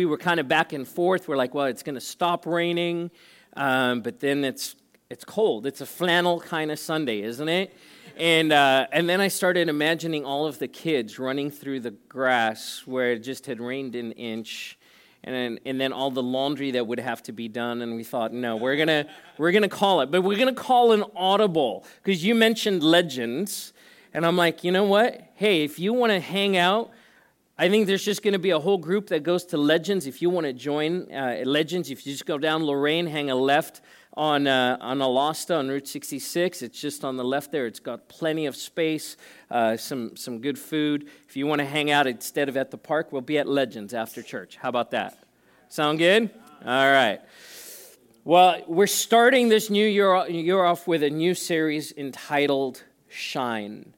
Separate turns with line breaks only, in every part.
we were kind of back and forth. We're like, well, it's going to stop raining, um, but then it's it's cold. It's a flannel kind of Sunday, isn't it? And, uh, and then I started imagining all of the kids running through the grass where it just had rained an inch. And then, and then all the laundry that would have to be done. And we thought, no, we're going to we're gonna call it. But we're going to call an audible because you mentioned legends. And I'm like, you know what? Hey, if you want to hang out, I think there's just going to be a whole group that goes to Legends. If you want to join uh, Legends, if you just go down Lorraine, hang a left on, uh, on Alosta on Route 66. It's just on the left there. It's got plenty of space, uh, some, some good food. If you want to hang out instead of at the park, we'll be at Legends after church. How about that? Sound good? All right. Well, we're starting this new year, year off with a new series entitled Shine.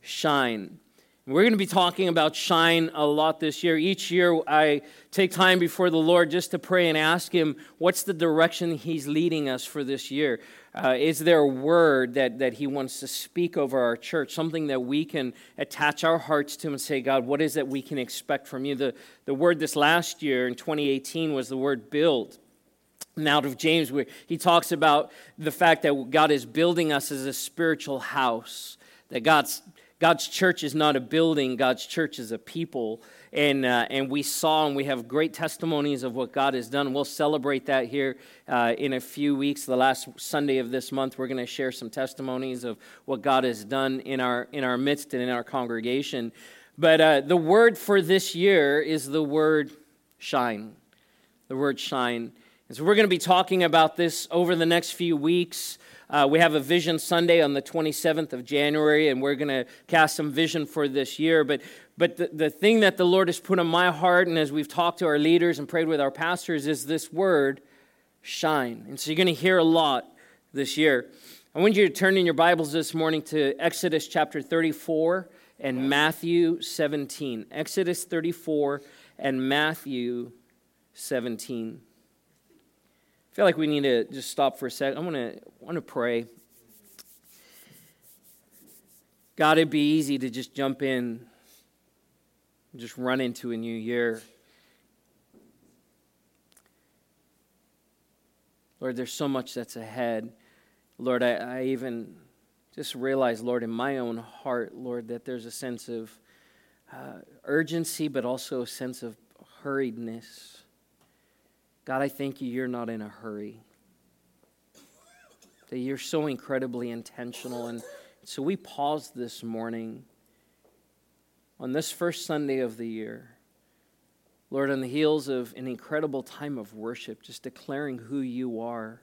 Shine. We're going to be talking about shine a lot this year. Each year, I take time before the Lord just to pray and ask Him what's the direction He's leading us for this year. Uh, is there a word that, that He wants to speak over our church, something that we can attach our hearts to and say, God, what is that we can expect from you? The, the word this last year in 2018 was the word build. And out of James, where he talks about the fact that God is building us as a spiritual house, that God's God's church is not a building, God's church is a people. And, uh, and we saw and we have great testimonies of what God has done. We'll celebrate that here uh, in a few weeks. The last Sunday of this month, we're going to share some testimonies of what God has done in our, in our midst and in our congregation. But uh, the word for this year is the word shine. The word shine. And so we're going to be talking about this over the next few weeks. Uh, we have a Vision Sunday on the 27th of January, and we're going to cast some vision for this year. But, but the, the thing that the Lord has put on my heart, and as we've talked to our leaders and prayed with our pastors, is this word, shine. And so you're going to hear a lot this year. I want you to turn in your Bibles this morning to Exodus chapter 34 and Matthew 17. Exodus 34 and Matthew 17 feel like we need to just stop for a second. I want to want to pray. God, it'd be easy to just jump in, just run into a new year. Lord, there's so much that's ahead. Lord, I, I even just realize, Lord, in my own heart, Lord, that there's a sense of uh, urgency, but also a sense of hurriedness. God, I thank you, you're not in a hurry. That you're so incredibly intentional. And so we pause this morning on this first Sunday of the year. Lord, on the heels of an incredible time of worship, just declaring who you are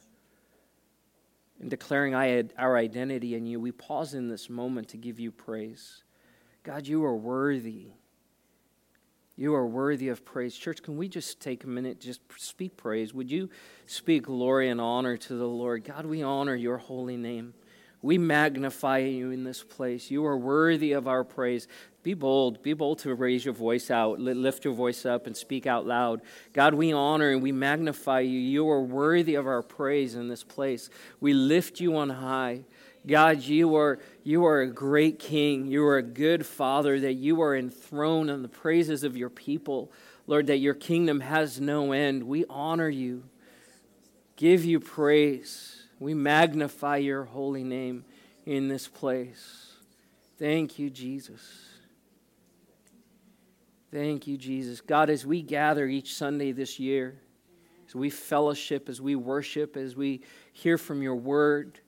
and declaring our identity in you, we pause in this moment to give you praise. God, you are worthy. You are worthy of praise. Church, can we just take a minute, just speak praise? Would you speak glory and honor to the Lord? God, we honor your holy name. We magnify you in this place. You are worthy of our praise. Be bold. Be bold to raise your voice out. Lift your voice up and speak out loud. God, we honor and we magnify you. You are worthy of our praise in this place. We lift you on high. God, you are, you are a great king. You are a good father, that you are enthroned on the praises of your people. Lord, that your kingdom has no end. We honor you, give you praise. We magnify your holy name in this place. Thank you, Jesus. Thank you, Jesus. God, as we gather each Sunday this year, as we fellowship, as we worship, as we hear from your word,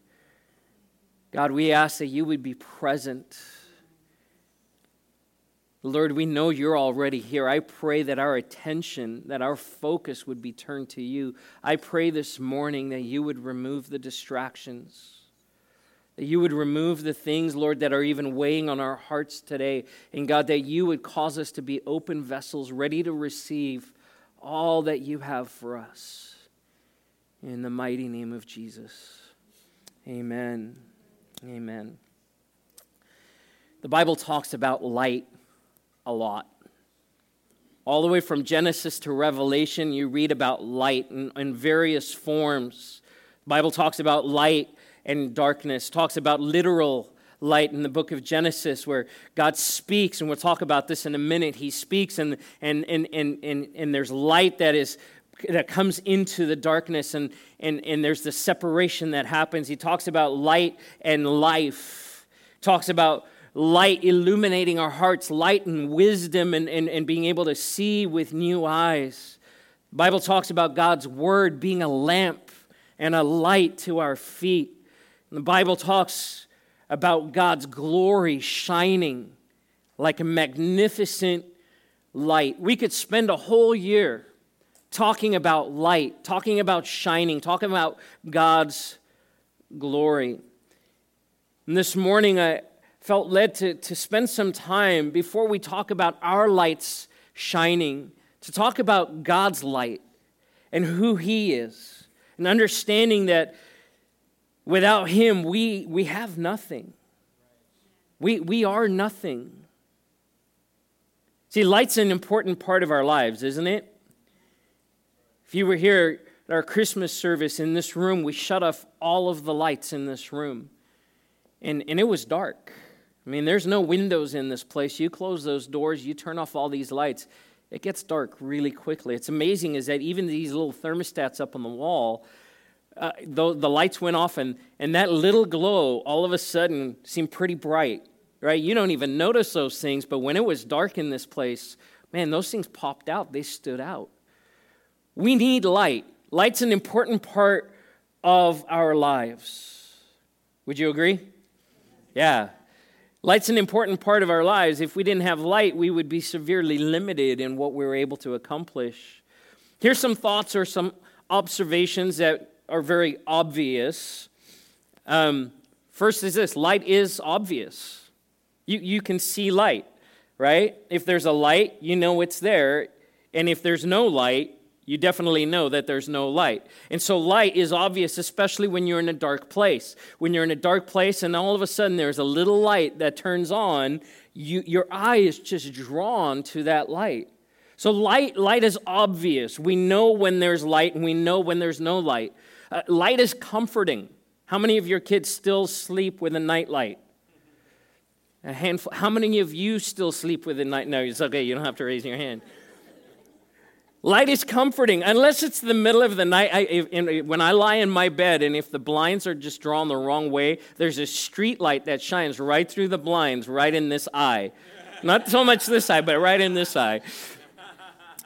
God, we ask that you would be present. Lord, we know you're already here. I pray that our attention, that our focus would be turned to you. I pray this morning that you would remove the distractions, that you would remove the things, Lord, that are even weighing on our hearts today. And God, that you would cause us to be open vessels, ready to receive all that you have for us. In the mighty name of Jesus. Amen. Amen. The Bible talks about light a lot. All the way from Genesis to Revelation, you read about light in, in various forms. The Bible talks about light and darkness, talks about literal light in the book of Genesis where God speaks, and we'll talk about this in a minute. He speaks, and, and, and, and, and, and there's light that is that comes into the darkness and, and, and there's the separation that happens. He talks about light and life. Talks about light illuminating our hearts light and wisdom and, and, and being able to see with new eyes. The bible talks about god's word being a lamp and a light to our feet. And the bible talks about god's glory shining like a magnificent light. We could spend a whole year talking about light, talking about shining, talking about God's glory. And this morning, I felt led to, to spend some time before we talk about our lights shining, to talk about God's light and who He is, and understanding that without Him, we, we have nothing. We, we are nothing. See, light's an important part of our lives, isn't it? If you were here at our Christmas service in this room, we shut off all of the lights in this room. And, and it was dark. I mean, there's no windows in this place. You close those doors, you turn off all these lights, it gets dark really quickly. It's amazing is that even these little thermostats up on the wall, uh, the, the lights went off, and, and that little glow all of a sudden seemed pretty bright, right? You don't even notice those things, but when it was dark in this place, man, those things popped out. They stood out. We need light. Light's an important part of our lives. Would you agree? Yeah. Light's an important part of our lives. If we didn't have light, we would be severely limited in what we were able to accomplish. Here's some thoughts or some observations that are very obvious. Um, first is this light is obvious. You, you can see light, right? If there's a light, you know it's there. And if there's no light, you definitely know that there's no light. And so light is obvious, especially when you're in a dark place. When you're in a dark place and all of a sudden there's a little light that turns on, you, your eye is just drawn to that light. So light, light is obvious. We know when there's light and we know when there's no light. Uh, light is comforting. How many of your kids still sleep with a night light? A handful. How many of you still sleep with a night? No, it's okay. You don't have to raise your hand. Light is comforting, unless it's the middle of the night. I, in, uh, when I lie in my bed, and if the blinds are just drawn the wrong way, there's a street light that shines right through the blinds, right in this eye. Not so much this eye, but right in this eye.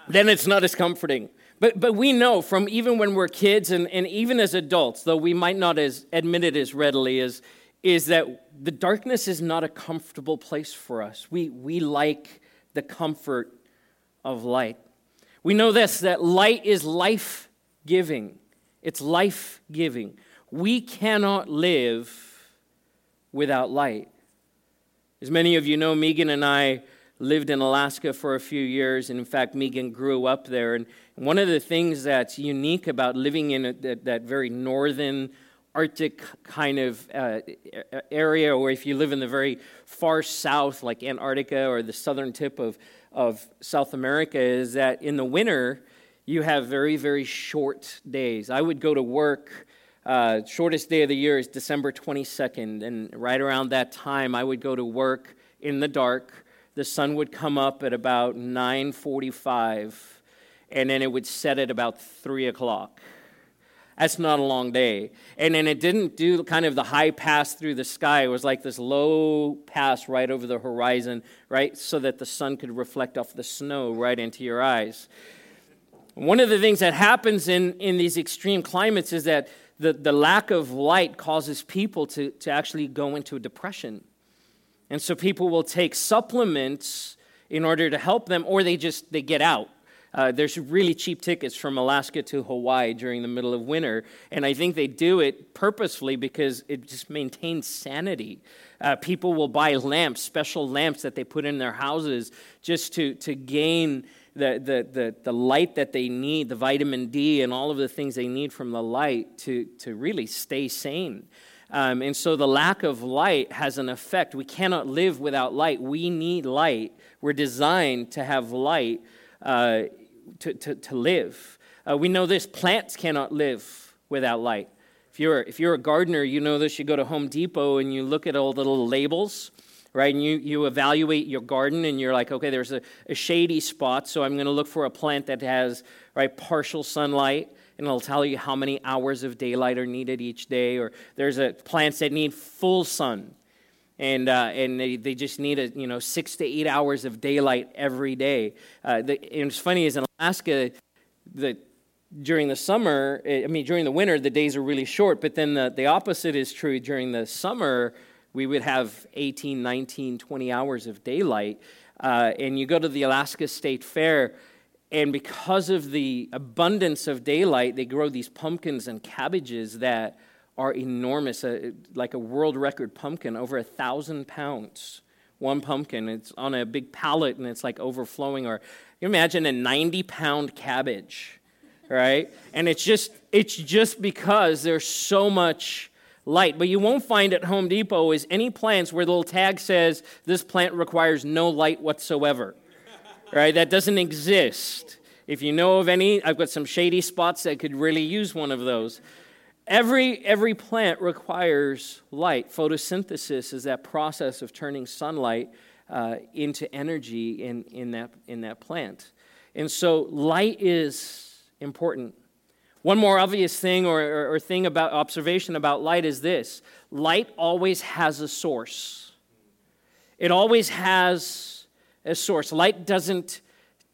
Then it's not as comforting. But, but we know from even when we're kids and, and even as adults, though we might not as admit it as readily, is, is that the darkness is not a comfortable place for us. We, we like the comfort of light. We know this that light is life giving. It's life giving. We cannot live without light. As many of you know, Megan and I lived in Alaska for a few years, and in fact, Megan grew up there. And one of the things that's unique about living in that, that, very northern Arctic kind of uh, area, or if you live in the very far south, like Antarctica or the southern tip of of South America is that in the winter, you have very, very short days. I would go to work. Uh, shortest day of the year is December 22nd, and right around that time, I would go to work in the dark. The sun would come up at about 9:45, and then it would set at about three o'clock. That's not a long day. And then it didn't do kind of the high pass through the sky. It was like this low pass right over the horizon, right? So that the sun could reflect off the snow right into your eyes. One of the things that happens in, in these extreme climates is that the, the lack of light causes people to, to actually go into a depression. And so people will take supplements in order to help them, or they just they get out uh, there's really cheap tickets from Alaska to Hawaii during the middle of winter, and I think they do it purposefully because it just maintains sanity. Uh, people will buy lamps, special lamps that they put in their houses just to, to gain the, the, the, the light that they need, the vitamin D, and all of the things they need from the light to, to really stay sane. Um, and so the lack of light has an effect. We cannot live without light. We need light. We're designed to have light uh, to, to, to live. Uh, we know this plants cannot live without light. If you're, if you're a gardener, you know this. You go to Home Depot and you look at all the little labels, right? And you, you evaluate your garden and you're like, okay, there's a, a shady spot, so I'm going to look for a plant that has right partial sunlight and it'll tell you how many hours of daylight are needed each day. Or there's a plants that need full sun, and uh, and they, they just need a you know six to eight hours of daylight every day. Uh, the, and it's funny is in Alaska, the during the summer, I mean during the winter, the days are really short. But then the, the opposite is true during the summer. We would have 18, 19, 20 hours of daylight. Uh, and you go to the Alaska State Fair, and because of the abundance of daylight, they grow these pumpkins and cabbages that are enormous, uh, like a world record pumpkin, over a thousand pounds. One pumpkin, it's on a big pallet and it's like overflowing. Or you imagine a 90 pound cabbage, right? And it's just, it's just because there's so much light. But you won't find at Home Depot is any plants where the little tag says this plant requires no light whatsoever right? That doesn't exist. If you know of any, I've got some shady spots that could really use one of those. Every, every plant requires light. Photosynthesis is that process of turning sunlight uh, into energy in, in, that, in that plant. And so light is important. One more obvious thing or, or, or thing about observation about light is this light always has a source. It always has a source. Light doesn't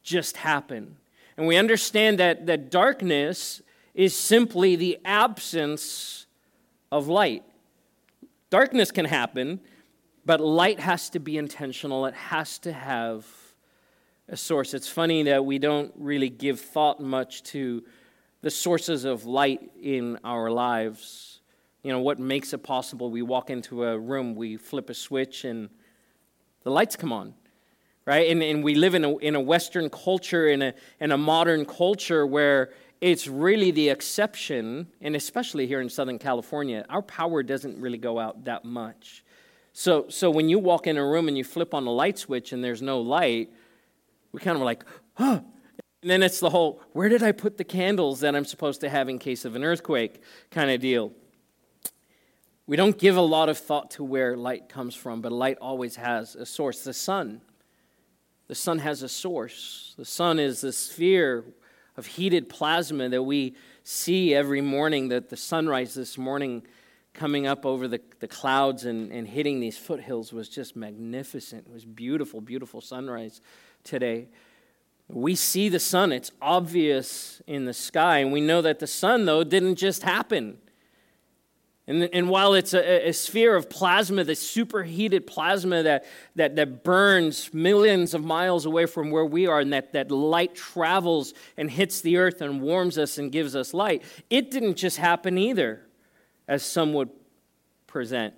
just happen. And we understand that, that darkness is simply the absence of light. Darkness can happen, but light has to be intentional, it has to have a source. It's funny that we don't really give thought much to the sources of light in our lives. You know, what makes it possible? We walk into a room, we flip a switch, and the lights come on right? And, and we live in a, in a Western culture, in a, in a modern culture where it's really the exception, and especially here in Southern California, our power doesn't really go out that much. So, so when you walk in a room and you flip on the light switch and there's no light, we kind of like, huh. And then it's the whole, where did I put the candles that I'm supposed to have in case of an earthquake kind of deal. We don't give a lot of thought to where light comes from, but light always has a source the sun. The sun has a source. The sun is the sphere of heated plasma that we see every morning, that the sunrise this morning coming up over the, the clouds and, and hitting these foothills was just magnificent. It was beautiful, beautiful sunrise today. We see the sun, it's obvious in the sky, and we know that the sun, though, didn't just happen. And, and while it's a, a, sphere of plasma, the superheated plasma that, that, that burns millions of miles away from where we are, and that, that light travels and hits the earth and warms us and gives us light, it didn't just happen either, as some would present.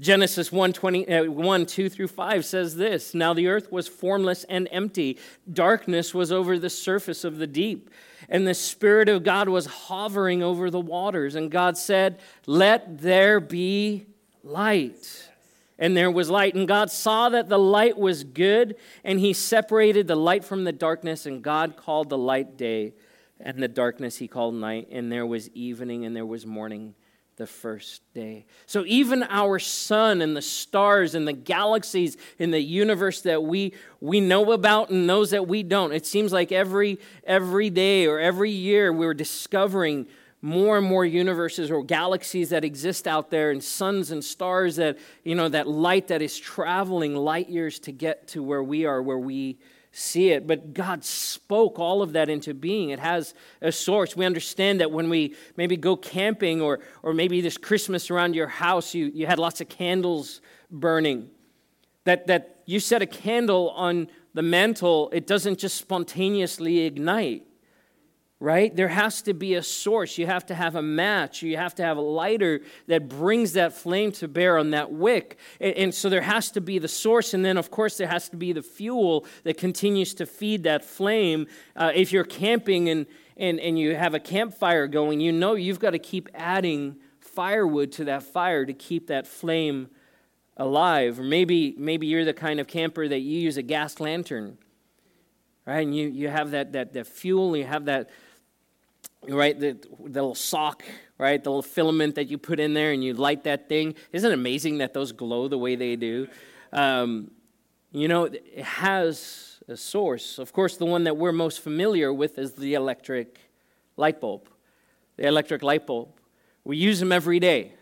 Genesis 1, 20, uh, 1 2 through 5 says this Now the earth was formless and empty, darkness was over the surface of the deep and the Spirit of God was hovering over the waters. And God said, Let there be light. And there was light. And God saw that the light was good, and He separated the light from the darkness. And God called the light day, and the darkness He called night. And there was evening, and there was morning the first day. So even our sun and the stars and the galaxies in the universe that we we know about and those that we don't. It seems like every every day or every year we're discovering more and more universes or galaxies that exist out there and suns and stars that you know that light that is traveling light years to get to where we are where we see it, but God spoke all of that into being. It has a source. We understand that when we maybe go camping or, or maybe this Christmas around your house, you, you had lots of candles burning. That, that you set a candle on the mantle, it doesn't just spontaneously ignite right? There has to be a source. You have to have a match. You have to have a lighter that brings that flame to bear on that wick. And, and, so there has to be the source. And then, of course, there has to be the fuel that continues to feed that flame. Uh, if you're camping and, and, and you have a campfire going, you know you've got to keep adding firewood to that fire to keep that flame alive. Or maybe, maybe you're the kind of camper that you use a gas lantern. Right, and you, you have that, that, that fuel, you have that, right? The, the little sock right? The little filament that you put in there and you light that thing. Isn't it amazing that those glow the way they do? Um, you know, it has a source. Of course, the one that we're most familiar with is the electric light bulb. The electric light bulb. We use them every day.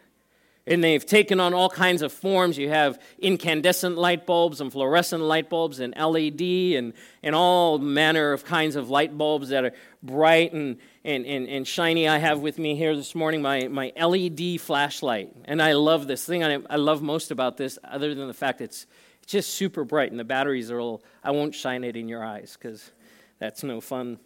And they've taken on all kinds of forms. You have incandescent light bulbs and fluorescent light bulbs and LED and, and all manner of kinds of light bulbs that are bright and, and, and, and shiny. I have with me here this morning my, my LED flashlight. And I love this thing I, I love most about this, other than the fact it's, it's just super bright and the batteries are all, I won't shine it in your eyes because that's no fun.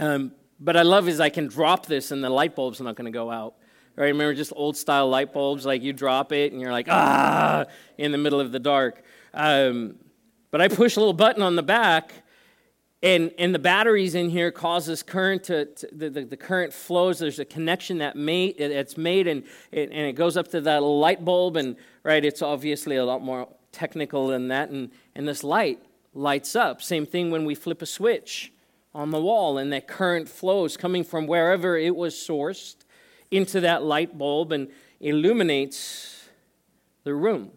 Um, but I love is I can drop this and the light bulb's not going to go out. Right? Remember just old style light bulbs, like you drop it and you're like, ah, in the middle of the dark. Um, but I push a little button on the back, and, and the batteries in here causes current to, to the, the, the, current flows. There's a connection that made, it's made, and and it goes up to that light bulb, and right, it's obviously a lot more technical than that, and, and this light lights up. Same thing when we flip a switch on the wall, and that current flows coming from wherever it was sourced into that light bulb and illuminates the room.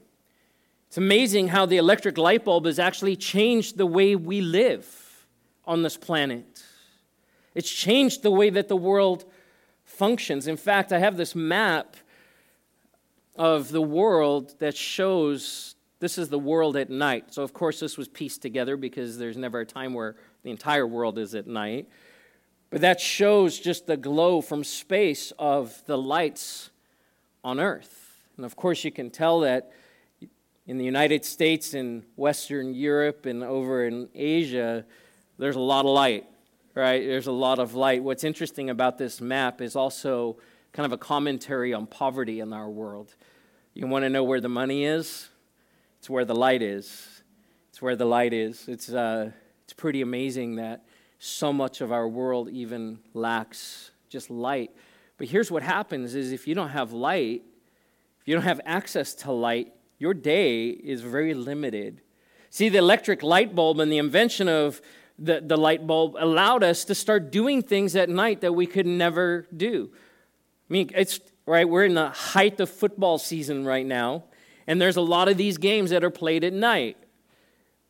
It's amazing how the electric light bulb has actually changed the way we live on this planet. It's changed the way that the world functions. In fact, I have this map of the world that shows this is the world at night. So, of course, this was pieced together because there's never a time where the entire world is at night. But that shows just the glow from space of the lights on Earth. And of course, you can tell that in the United States, in Western Europe, and over in Asia, there's a lot of light, right? There's a lot of light. What's interesting about this map is also kind of a commentary on poverty in our world. You want to know where the money is? It's where the light is. It's where the light is. It's, uh, it's pretty amazing that so much of our world even lacks just light. But here's what happens is if you don't have light, if you don't have access to light, your day is very limited. See, the electric light bulb and the invention of the, the light bulb allowed us to start doing things at night that we could never do. I mean, it's right, we're in the height of football season right now, and there's a lot of these games that are played at night.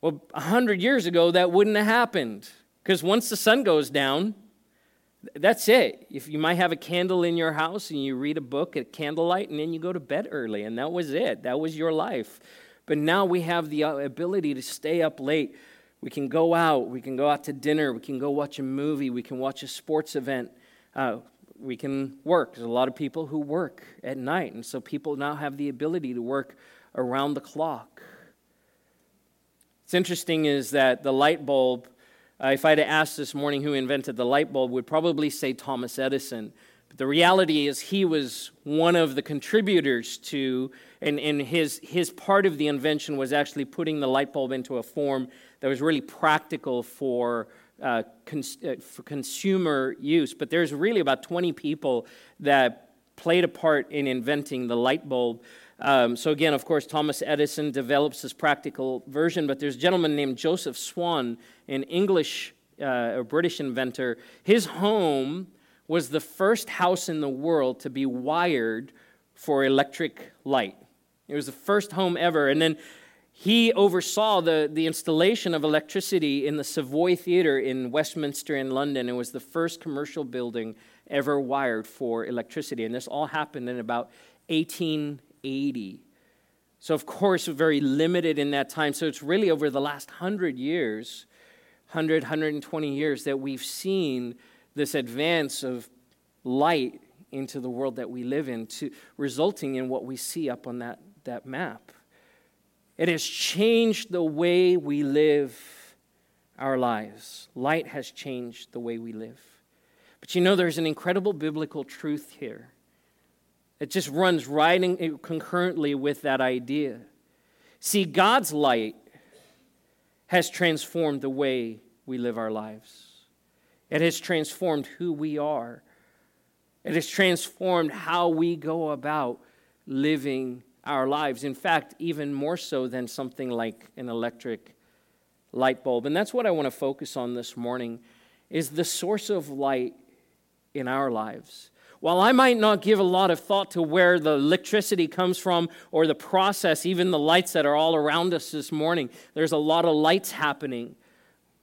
Well, a hundred years ago, that wouldn't have happened. Because once the sun goes down, that's it. If you might have a candle in your house and you read a book at candlelight and then you go to bed early, and that was it. That was your life. But now we have the uh, ability to stay up late. We can go out. We can go out to dinner. We can go watch a movie. We can watch a sports event. Uh, we can work. There's a lot of people who work at night, and so people now have the ability to work around the clock. What's interesting is that the light bulb uh, if I had asked this morning who invented the light bulb, would probably say Thomas Edison. But the reality is he was one of the contributors to, and, and his, his part of the invention was actually putting the light bulb into a form that was really practical for, uh, cons- uh, for consumer use. But there's really about 20 people that played a part in inventing the light bulb. Um, so, again, of course, Thomas Edison develops this practical version, but there's a gentleman named Joseph Swan, an English uh, or British inventor. His home was the first house in the world to be wired for electric light. It was the first home ever. And then he oversaw the, the installation of electricity in the Savoy Theatre in Westminster in London. It was the first commercial building ever wired for electricity. And this all happened in about 18 80. So, of course, very limited in that time. So, it's really over the last 100 years, 100, 120 years, that we've seen this advance of light into the world that we live in, to, resulting in what we see up on that, that map. It has changed the way we live our lives. Light has changed the way we live. But you know, there's an incredible biblical truth here. It just runs right in, concurrently with that idea. See, God's light has transformed the way we live our lives, it has transformed who we are, it has transformed how we go about living our lives. In fact, even more so than something like an electric light bulb. And that's what I want to focus on this morning is the source of light in our lives. While I might not give a lot of thought to where the electricity comes from or the process, even the lights that are all around us this morning, there's a lot of lights happening.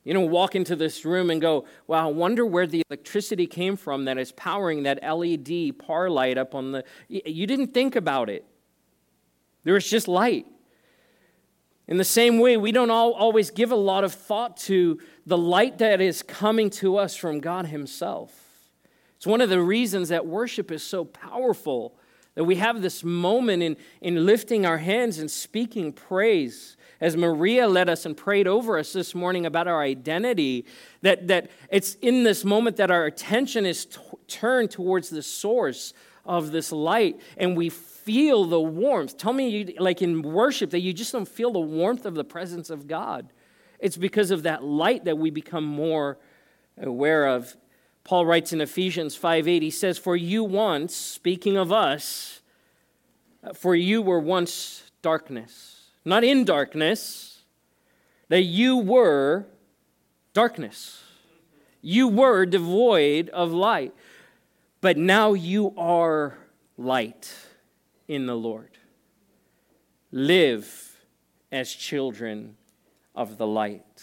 You know, walk into this room and go, wow, I wonder where the electricity came from that is powering that LED par light up on the. You didn't think about it. There was just light. In the same way, we don't all, always give a lot of thought to the light that is coming to us from God Himself. It's one of the reasons that worship is so powerful, that we have this moment in, in lifting our hands and speaking praise. As Maria led us and prayed over us this morning about our identity, that, that it's in this moment that our attention is t- turned towards the source of this light and we feel the warmth. Tell me, you, like in worship, that you just don't feel the warmth of the presence of God. It's because of that light that we become more aware of Paul writes in Ephesians 5:8 he says for you once speaking of us for you were once darkness not in darkness that you were darkness. You were devoid of light but now you are light in the Lord. Live as children of the light.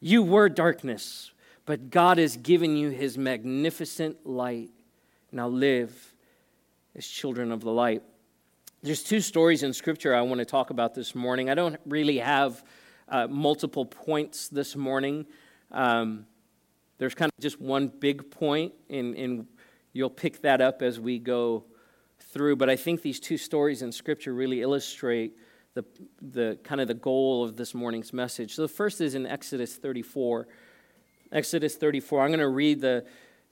You were darkness but God has given you his magnificent light. Now live as children of the light. There's two stories in Scripture I want to talk about this morning. I don't really have uh, multiple points this morning. Um, there's kind of just one big point, and, and you'll pick that up as we go through. But I think these two stories in Scripture really illustrate the, the kind of the goal of this morning's message. So the first is in Exodus 34. Exodus 34. I'm going to read the,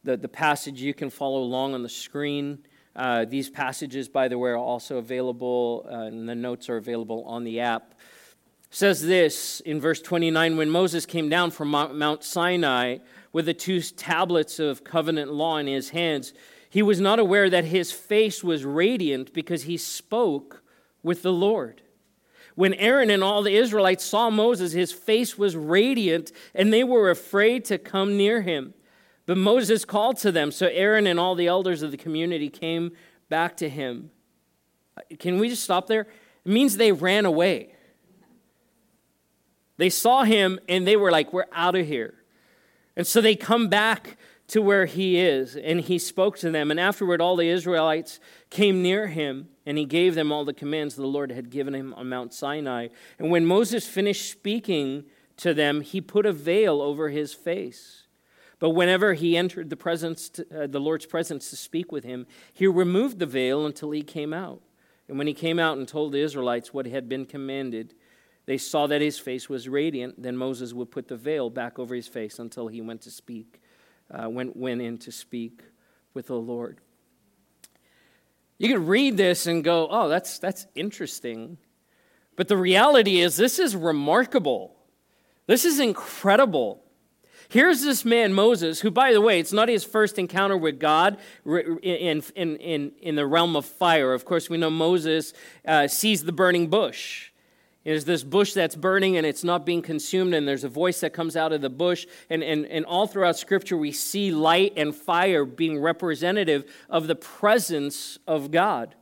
the, the, passage. You can follow along on the screen. Uh, these passages, by the way, are also available, uh, and the notes are available on the app. It says this in verse 29 When Moses came down from Mount Sinai with the two tablets of covenant law in his hands, he was not aware that his face was radiant because he spoke with the Lord. When Aaron and all the Israelites saw Moses, his face was radiant, and they were afraid to come near him. But Moses called to them, so Aaron and all the elders of the community came back to him. Uh, can we just stop there? It means they ran away. They saw him and they were like, We're out of here. And so they come back to where he is, and he spoke to them. And afterward, all the Israelites came near him, and he gave them all the commands the Lord had given him on Mount Sinai. And when Moses finished speaking to them, he put a veil over his face. But whenever he entered the, presence to, uh, the Lord's presence to speak with him, he removed the veil until he came out. And when he came out and told the Israelites what had been commanded, they saw that his face was radiant. Then Moses would put the veil back over his face until he went to speak uh, went, went in to speak with the Lord. You could read this and go, oh, that's, that's interesting. But the reality is, this is remarkable. This is incredible. Here's this man, Moses, who, by the way, it's not his first encounter with God in, in, in, in the realm of fire. Of course, we know Moses uh, sees the burning bush. There's this bush that's burning and it's not being consumed, and there's a voice that comes out of the bush. And, and, and all throughout Scripture, we see light and fire being representative of the presence of God.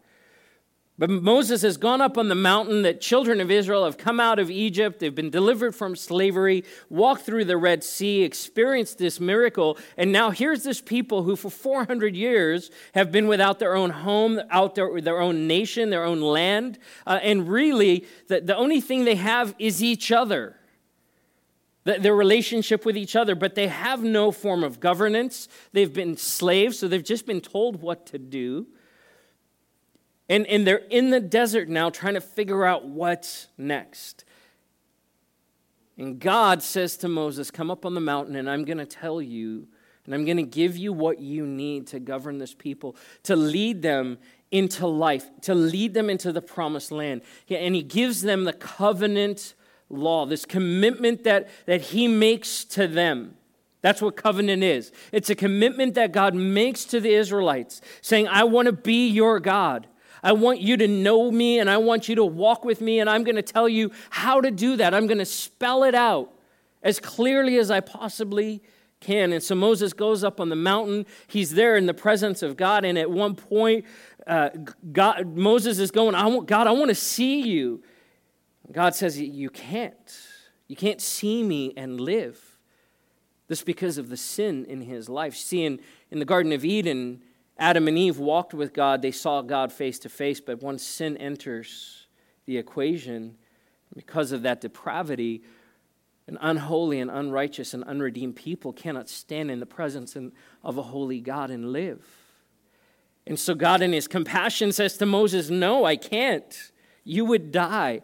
But Moses has gone up on the mountain that children of Israel have come out of Egypt. They've been delivered from slavery, walked through the Red Sea, experienced this miracle. And now here's this people who, for 400 years, have been without their own home, out their, their own nation, their own land. Uh, and really, the, the only thing they have is each other their relationship with each other, but they have no form of governance. They've been slaves, so they've just been told what to do. And, and they're in the desert now trying to figure out what's next. And God says to Moses, Come up on the mountain, and I'm going to tell you, and I'm going to give you what you need to govern this people, to lead them into life, to lead them into the promised land. And He gives them the covenant law, this commitment that, that He makes to them. That's what covenant is. It's a commitment that God makes to the Israelites, saying, I want to be your God. I want you to know me and I want you to walk with me, and I'm going to tell you how to do that. I'm going to spell it out as clearly as I possibly can. And so Moses goes up on the mountain. He's there in the presence of God. And at one point, uh, God, Moses is going, I want, God, I want to see you. God says, You can't. You can't see me and live. This because of the sin in his life. See, in, in the Garden of Eden, Adam and Eve walked with God. They saw God face to face. But once sin enters the equation, because of that depravity, an unholy and unrighteous and unredeemed people cannot stand in the presence of a holy God and live. And so God, in his compassion, says to Moses, No, I can't. You would die.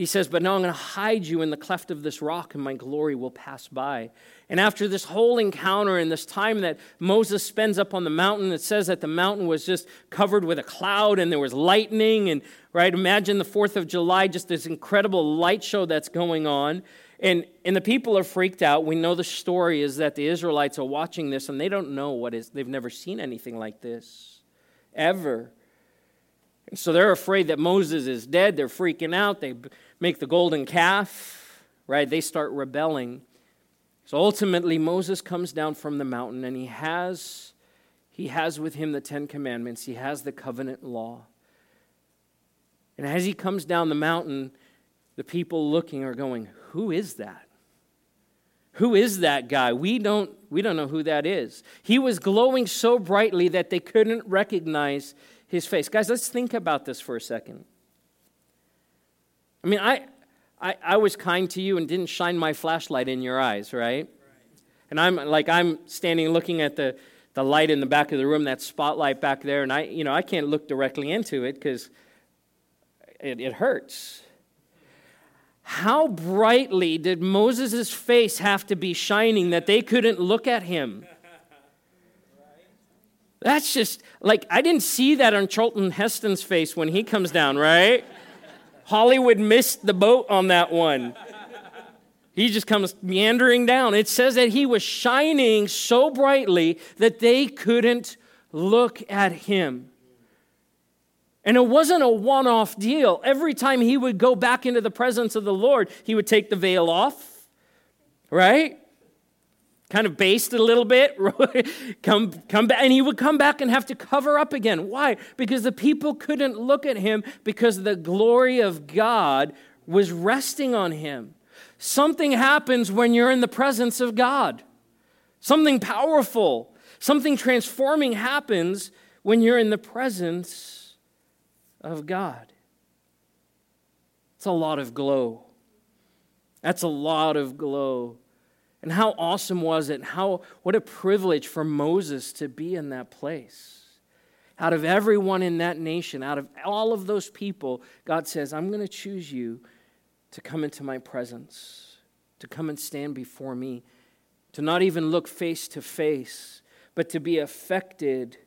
He says, But now I'm going to hide you in the cleft of this rock, and my glory will pass by. And after this whole encounter and this time that Moses spends up on the mountain, it says that the mountain was just covered with a cloud and there was lightning. And, right, imagine the 4th of July, just this incredible light show that's going on. And, and the people are freaked out. We know the story is that the Israelites are watching this and they don't know what is, they've never seen anything like this, ever. And so they're afraid that Moses is dead. They're freaking out. They make the golden calf, right? They start rebelling. So ultimately, Moses comes down from the mountain and he has, he has with him the Ten Commandments, he has the covenant law. And as he comes down the mountain, the people looking are going, Who is that? Who is that guy? We don't, we don't know who that is. He was glowing so brightly that they couldn't recognize his face. Guys, let's think about this for a second. I mean, I, I, I was kind to you and didn't shine my flashlight in your eyes, right? And I'm like, I'm standing looking at the, the light in the back of the room, that spotlight back there, and I, you know, I can't look directly into it because it, it hurts. How brightly did Moses' face have to be shining that they couldn't look at him? That's just like, I didn't see that on Charlton Heston's face when he comes down, right? Hollywood missed the boat on that one. He just comes meandering down. It says that he was shining so brightly that they couldn't look at him. And it wasn't a one off deal. Every time he would go back into the presence of the Lord, he would take the veil off, right? Kind of based a little bit, come, come back, and he would come back and have to cover up again. Why? Because the people couldn't look at him because the glory of God was resting on him. Something happens when you're in the presence of God. Something powerful, something transforming happens when you're in the presence of God. It's a lot of glow. That's a lot of glow. And how awesome was it? How, what a privilege for Moses to be in that place. Out of everyone in that nation, out of all of those people, God says, I'm going to choose you to come into my presence, to come and stand before me, to not even look face to face, but to be affected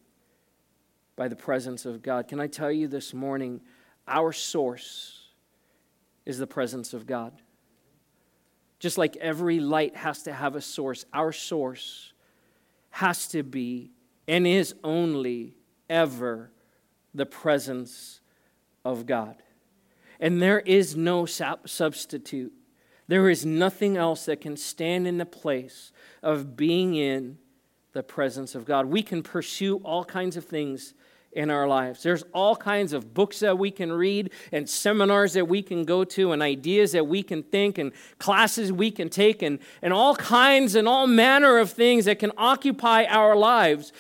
by the presence of God. Can I tell you this morning, our source is the presence of God. Just like every light has to have a source, our source has to be and is only ever the presence of God. And there is no substitute. There is nothing else that can stand in the place of being in the presence of God. We can pursue all kinds of things in our lives. There's all kinds of books that we can read, and seminars that we can go to, and ideas that we can think, and classes we can take, and, and all kinds and all manner of things that can occupy our lives.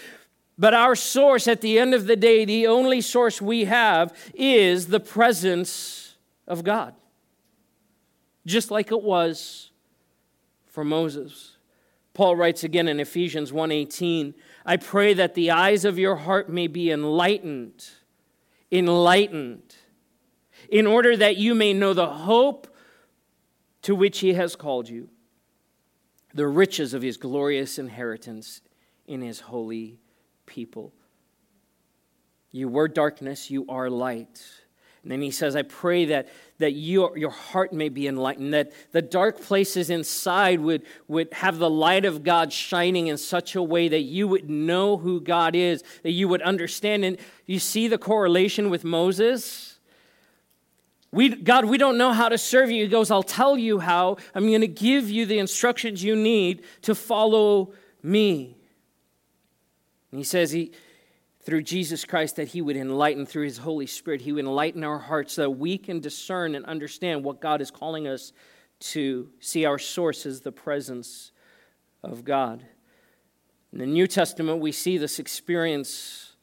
But our source, at the end of the day, the only source we have is the presence of God. Just like it was for Moses. Paul writes again in Ephesians 1:18, I pray that the eyes of your heart may be enlightened, enlightened, in order that you may know the hope to which he has called you, the riches of his glorious inheritance in his holy people. You were darkness, you are light. And then he says, I pray that, that your, your heart may be enlightened, that the dark places inside would, would have the light of God shining in such a way that you would know who God is, that you would understand. And you see the correlation with Moses? We, God, we don't know how to serve you. He goes, I'll tell you how. I'm going to give you the instructions you need to follow me. And he says he through Jesus Christ that he would enlighten through his Holy Spirit, he would enlighten our hearts so that we can discern and understand what God is calling us to see our source as the presence of God. In the New Testament, we see this experience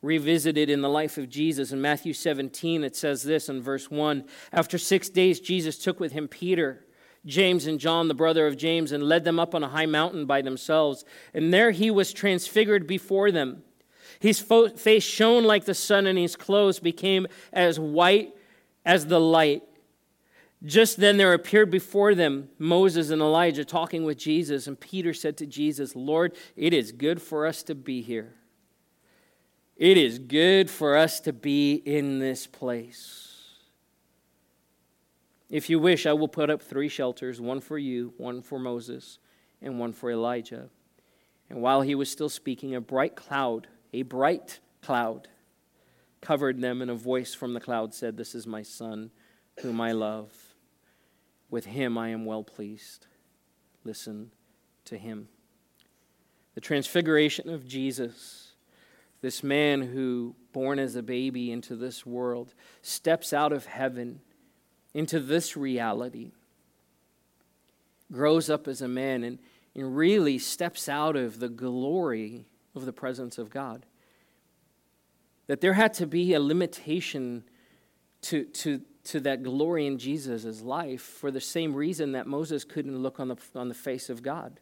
revisited in the life of Jesus. In Matthew 17, it says this in verse 1 After six days, Jesus took with him Peter, James, and John, the brother of James, and led them up on a high mountain by themselves. And there he was transfigured before them. His face shone like the sun, and his clothes became as white as the light. Just then there appeared before them Moses and Elijah talking with Jesus, and Peter said to Jesus, Lord, it is good for us to be here. It is good for us to be in this place. If you wish, I will put up three shelters one for you, one for Moses, and one for Elijah. And while he was still speaking, a bright cloud, a bright cloud, covered them, and a voice from the cloud said, This is my son, whom I love. With him I am well pleased. Listen to him. The transfiguration of Jesus, this man who, born as a baby into this world, steps out of heaven into this reality, grows up as a man, and, and really steps out of the glory of the presence of God. That there had to be a limitation to, to, to that glory in Jesus' life for the same reason that Moses couldn't look on the, on the face of God.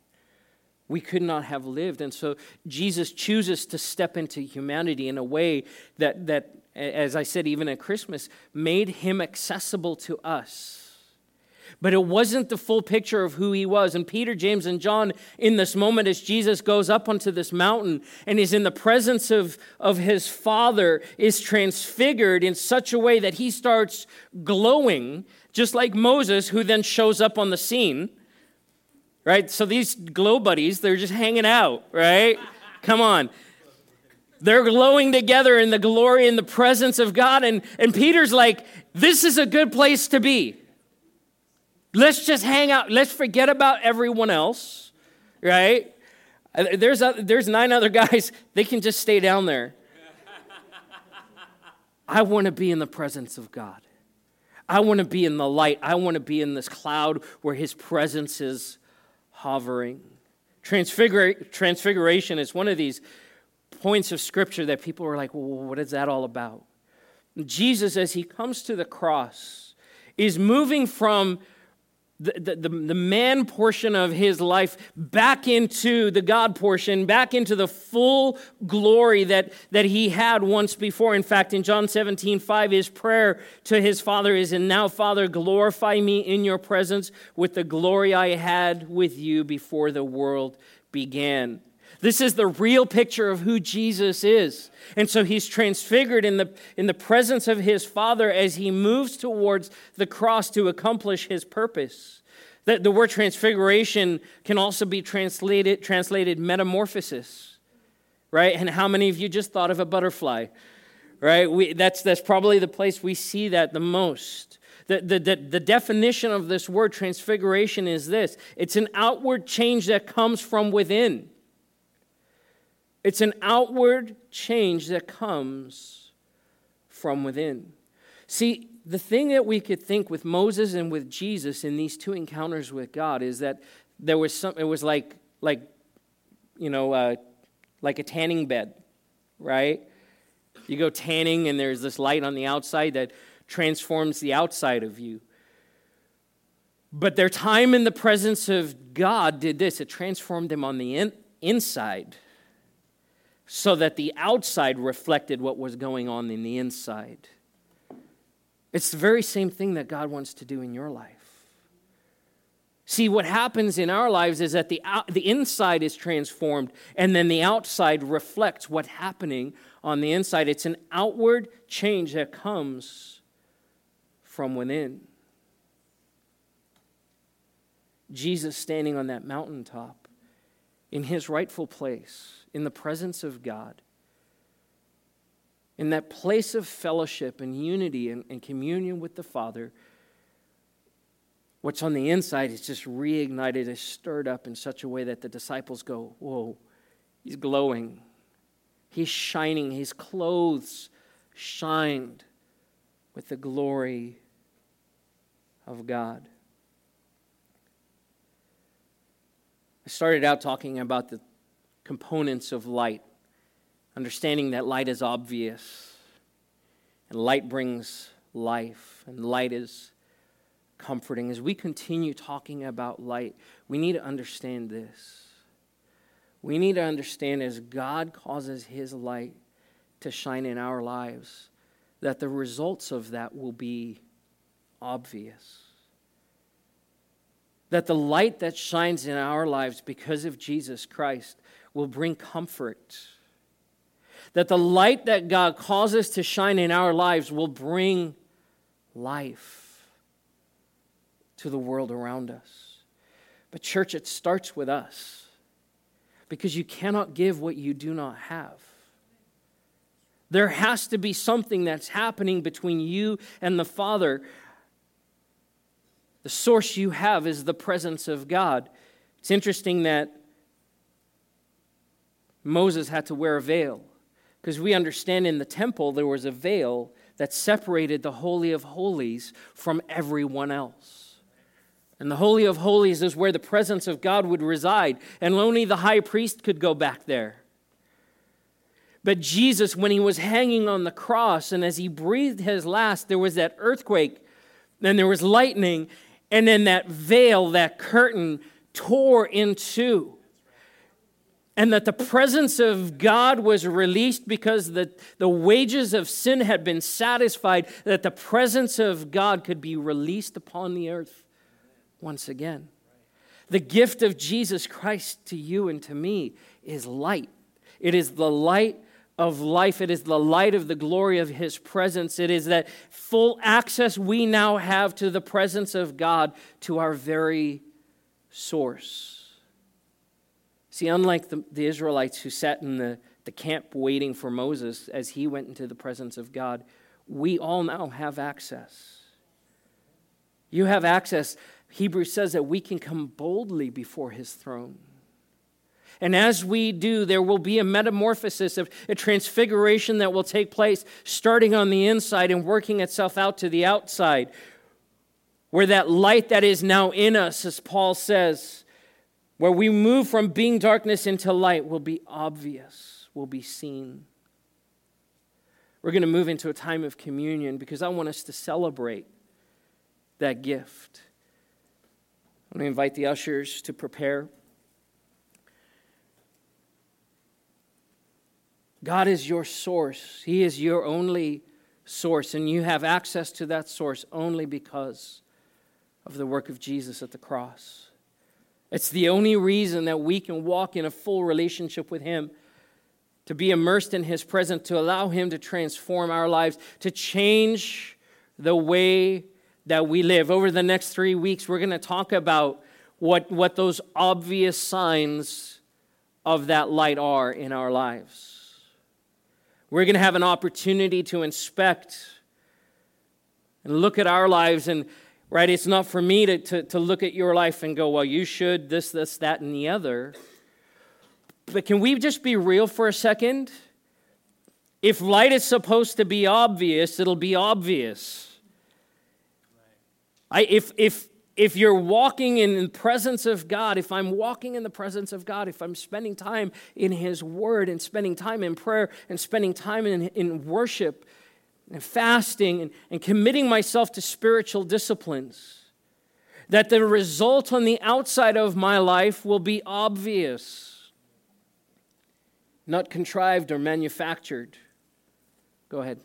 We could not have lived. And so Jesus chooses to step into humanity in a way that, that, as I said, even at Christmas, made him accessible to us but it wasn't the full picture of who he was. And Peter, James, and John, in this moment, as Jesus goes up onto this mountain and is in the presence of, of his Father, is transfigured in such a way that he starts glowing, just like Moses, who then shows up on the scene. Right? So these glow buddies, they're just hanging out, right? Come on. They're glowing together in the glory and the presence of God. And, and Peter's like, this is a good place to be. Let's just hang out. Let's forget about everyone else, right? Uh, there's, there's nine other guys. They can just stay down there. I want to be in the presence of God. I want to be in the light. I want to be in this cloud where His presence is hovering. Transfigura- transfiguration is one of these points of Scripture that people are like, well, what is that all about? Jesus, as He comes to the cross, is moving from the, the, the, man portion of his life back into the God portion, back into the full glory that, that he had once before. In fact, in John 17, 5, his prayer to his Father is, And now, Father, glorify me in your presence with the glory I had with you before the world began. This is the real picture of who Jesus is. And so he's transfigured in the, in the presence of his Father as he moves towards the cross to accomplish his purpose. The, the word transfiguration can also be translated, translated metamorphosis, right? And how many of you just thought of a butterfly, right? We, that's, that's probably the place we see that the most. The, the, the, the, definition of this word transfiguration is this it's an outward change that comes from within. It's an outward change that comes from within. See, the thing that we could think with Moses and with Jesus in these two encounters with God is that there was some, it was like, like you know, uh, like a tanning bed, right? You go tanning and there's this light on the outside that transforms the outside of you. But their time in the presence of God did this it transformed them on the in, inside so that the outside reflected what was going on in the inside. It's the very same thing that God wants to do in your life. See, what happens in our lives is that the, out, the inside is transformed, and then the outside reflects what's happening on the inside. It's an outward change that comes from within. Jesus standing on that mountaintop in his rightful place in the presence of God, in that place of fellowship and unity and, and communion with the Father, what's on the inside is just reignited, is stirred up in such a way that the disciples go, Whoa, he's glowing. He's shining. His clothes shined with the glory of God. I started out talking about the components of light, understanding that light is obvious, and light brings life, and light is comforting. As we continue talking about light, we need to understand this. We need to understand as God causes His light to shine in our lives, that the results of that will be obvious that the light that shines in our lives because of Jesus Christ will bring comfort. That the light that God causes to shine in our lives will bring life to the world around us. But, church, it starts with us because you cannot give what you do not have. There has to be something that's happening between you and the Father the source you have is the presence of God. It's interesting that Moses had to wear a veil because we understand in the temple there was a veil that separated the Holy of Holies from everyone else. And the Holy of Holies is where the presence of God would reside, and only the high priest could go back there. But Jesus, when he was hanging on the cross and as he breathed his last, there was that earthquake, and there was lightning, and then that veil, that curtain, tore in two. And that the presence of God was released because the, the wages of sin had been satisfied, that the presence of God could be released upon the earth once again. The gift of Jesus Christ to you and to me is light. It is the light of life. It is the light of the glory of His presence. It is that full access we now have to the presence of God, to our very source. See, unlike the, the Israelites who sat in the, the camp waiting for Moses as he went into the presence of God, we all now have access. You have access. Hebrews says that we can come boldly before His throne. And as we do, there will be a metamorphosis of a transfiguration that will take place starting on the inside and working itself out to the outside. Where that light that is now in us, as Paul says, where we move from being darkness into light, will be obvious, will be seen. We're going to move into a time of communion because I want us to celebrate that gift. I'm going to invite the ushers to prepare. God is your source. He is your only source, and you have access to that source only because of the work of Jesus at the cross. It's the only reason that we can walk in a full relationship with Him, to be immersed in His presence, to allow Him to transform our lives, to change the way that we live. Over the next three weeks, we're going to talk about what, what those obvious signs of that light are in our lives. We're going to have an opportunity to inspect and look at our lives. And, right, it's not for me to, to, to look at your life and go, well, you should this, this, that, and the other. But can we just be real for a second? If light is supposed to be obvious, it'll be obvious. I, if, if, if you're walking in the presence of God, if I'm walking in the presence of God, if I'm spending time in His Word and spending time in prayer and spending time in, in worship and fasting and, and committing myself to spiritual disciplines, that the result on the outside of my life will be obvious, not contrived or manufactured. Go ahead.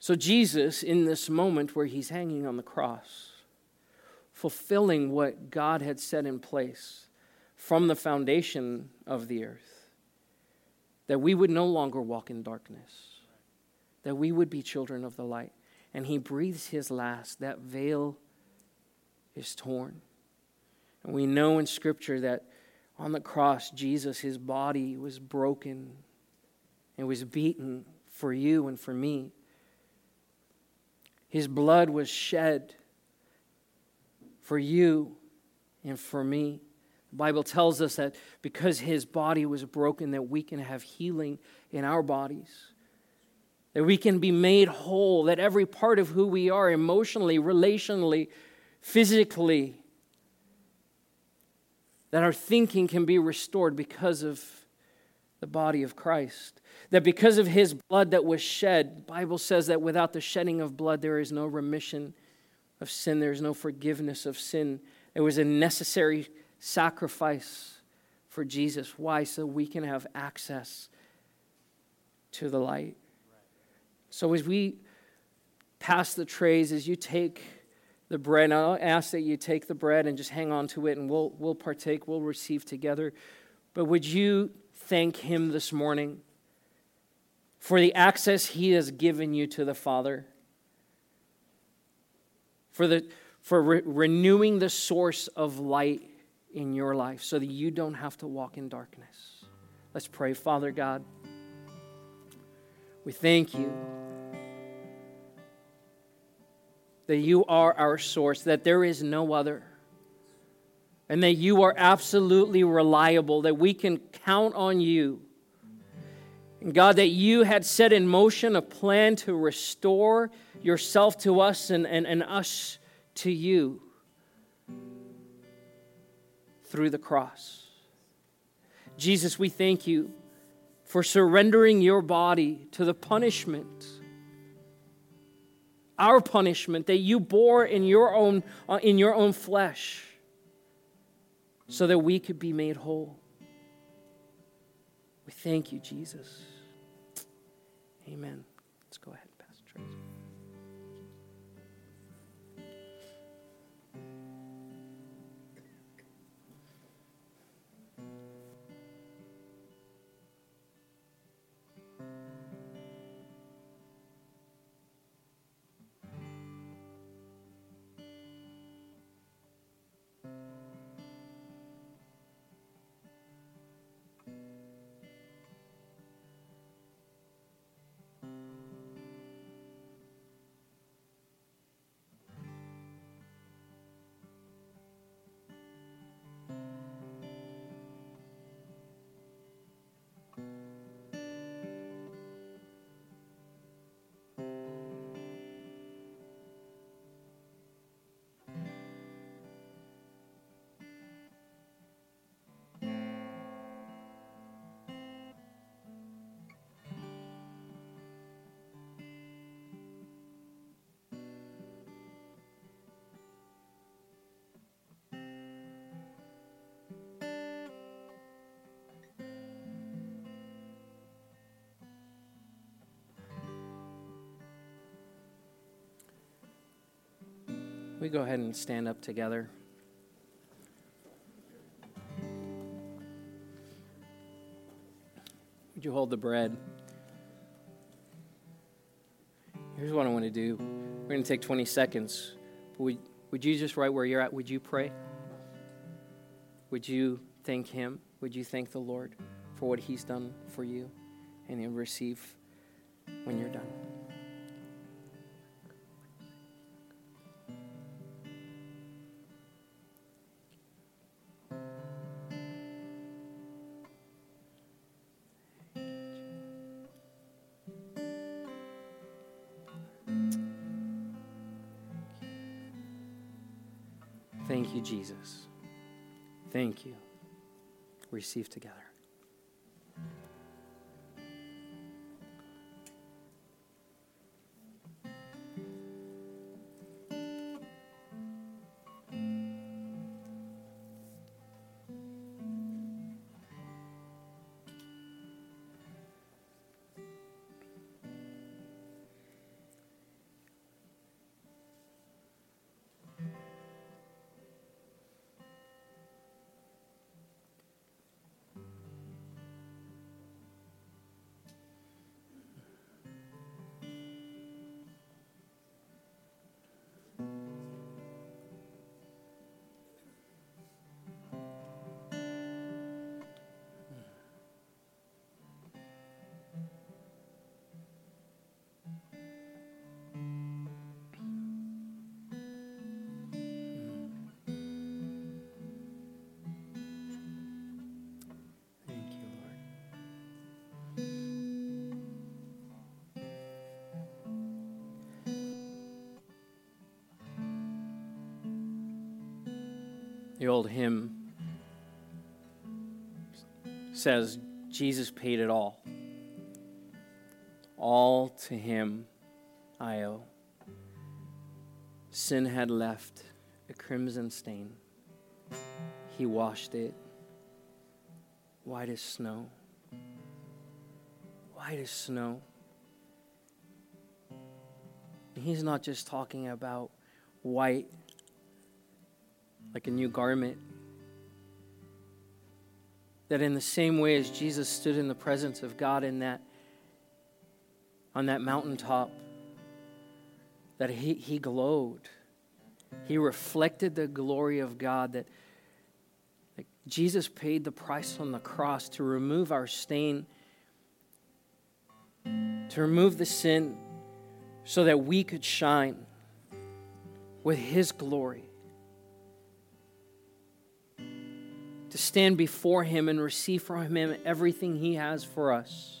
So, Jesus, in this moment where he's hanging on the cross, fulfilling what God had set in place from the foundation of the earth, that we would no longer walk in darkness, that we would be children of the light. And he breathes his last. That veil is torn. And we know in Scripture that on the cross, Jesus, his body was broken and was beaten for you and for me His blood was shed for you and for me. The Bible tells us that because his body was broken, that we can have healing in our bodies. That we can be made whole, that every part of who we are, emotionally, relationally, physically, that our thinking can be restored because of the body of Christ. That because of his blood that was shed, the Bible says that without the shedding of blood, there is no remission of sin, there is no forgiveness of sin. It was a necessary sacrifice for Jesus. Why? So we can have access to the light. So as we pass the trays, as you take the bread, I'll ask that you take the bread and just hang on to it and we'll, we'll partake, we'll receive together. But would you thank Him this morning for the access He has given you to the Father? For, the, for re- renewing the source of light in your life so that you don't have to walk in darkness. Let's pray. Father God, we thank you that you are our source, that there is no other, and that you are absolutely reliable, that we can count on you. And God, that you had set in motion a plan to restore yourself to us and, and, and us to you through the cross. Jesus, we thank you for surrendering your body to the punishment, our punishment that you bore in your own, uh, in your own flesh, so that we could be made whole. We thank you, Jesus. Amen. We go ahead and stand up together. Would you hold the bread? Here's what I want to do. We're going to take 20 seconds. Would, would you just right where you're at, would you pray? Would you thank Him? Would you thank the Lord for what He's done for you? And you'll receive when you're done. Jesus. Thank you. Receive together. The old hymn says, Jesus paid it all. All to him I owe. Sin had left a crimson stain. He washed it white as snow. White as snow. He's not just talking about white like a new garment. That in the same way as Jesus stood in the presence of God in that on that mountaintop, that he, he glowed. He reflected the glory of God that, that Jesus paid the price on the cross to remove our stain, to remove the sin so that we could shine with His glory. To stand before Him and receive from Him everything He has for us.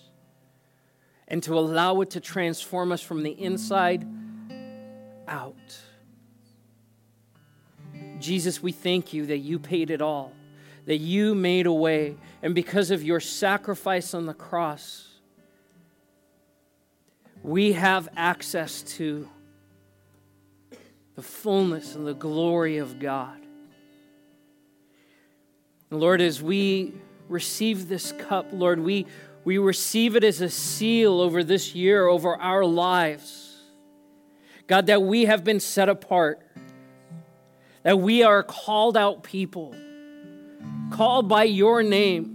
And to allow it to transform us from the inside out. Jesus, we thank you that you paid it all, that you made a way. And because of your sacrifice on the cross, we have access to the fullness and the glory of God. And Lord, as we receive this cup, Lord, we, we receive it as a seal over this year, over our lives. God, that we have been set apart, that we are called out people, called by your name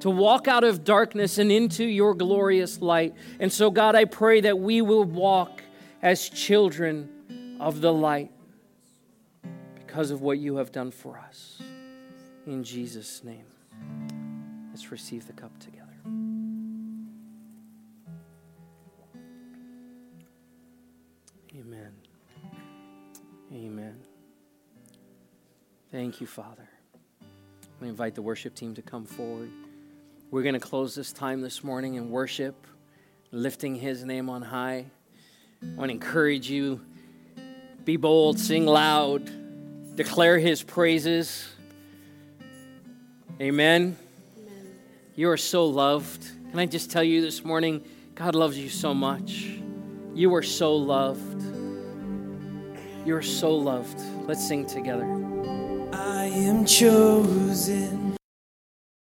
to walk out of darkness and into your glorious light. And so, God, I pray that we will walk as children of the light because of what you have done for us. In Jesus' name, let's receive the cup together. Amen. Amen. Thank you, Father. We invite the worship team to come forward. We're going to close this time this morning in worship, lifting His name on high. I want to encourage you be bold, sing loud, declare His praises. Amen. Amen. You are so loved. Can I just tell you this morning, God loves you so much. You are so loved. You are so loved. Let's sing together.
I am chosen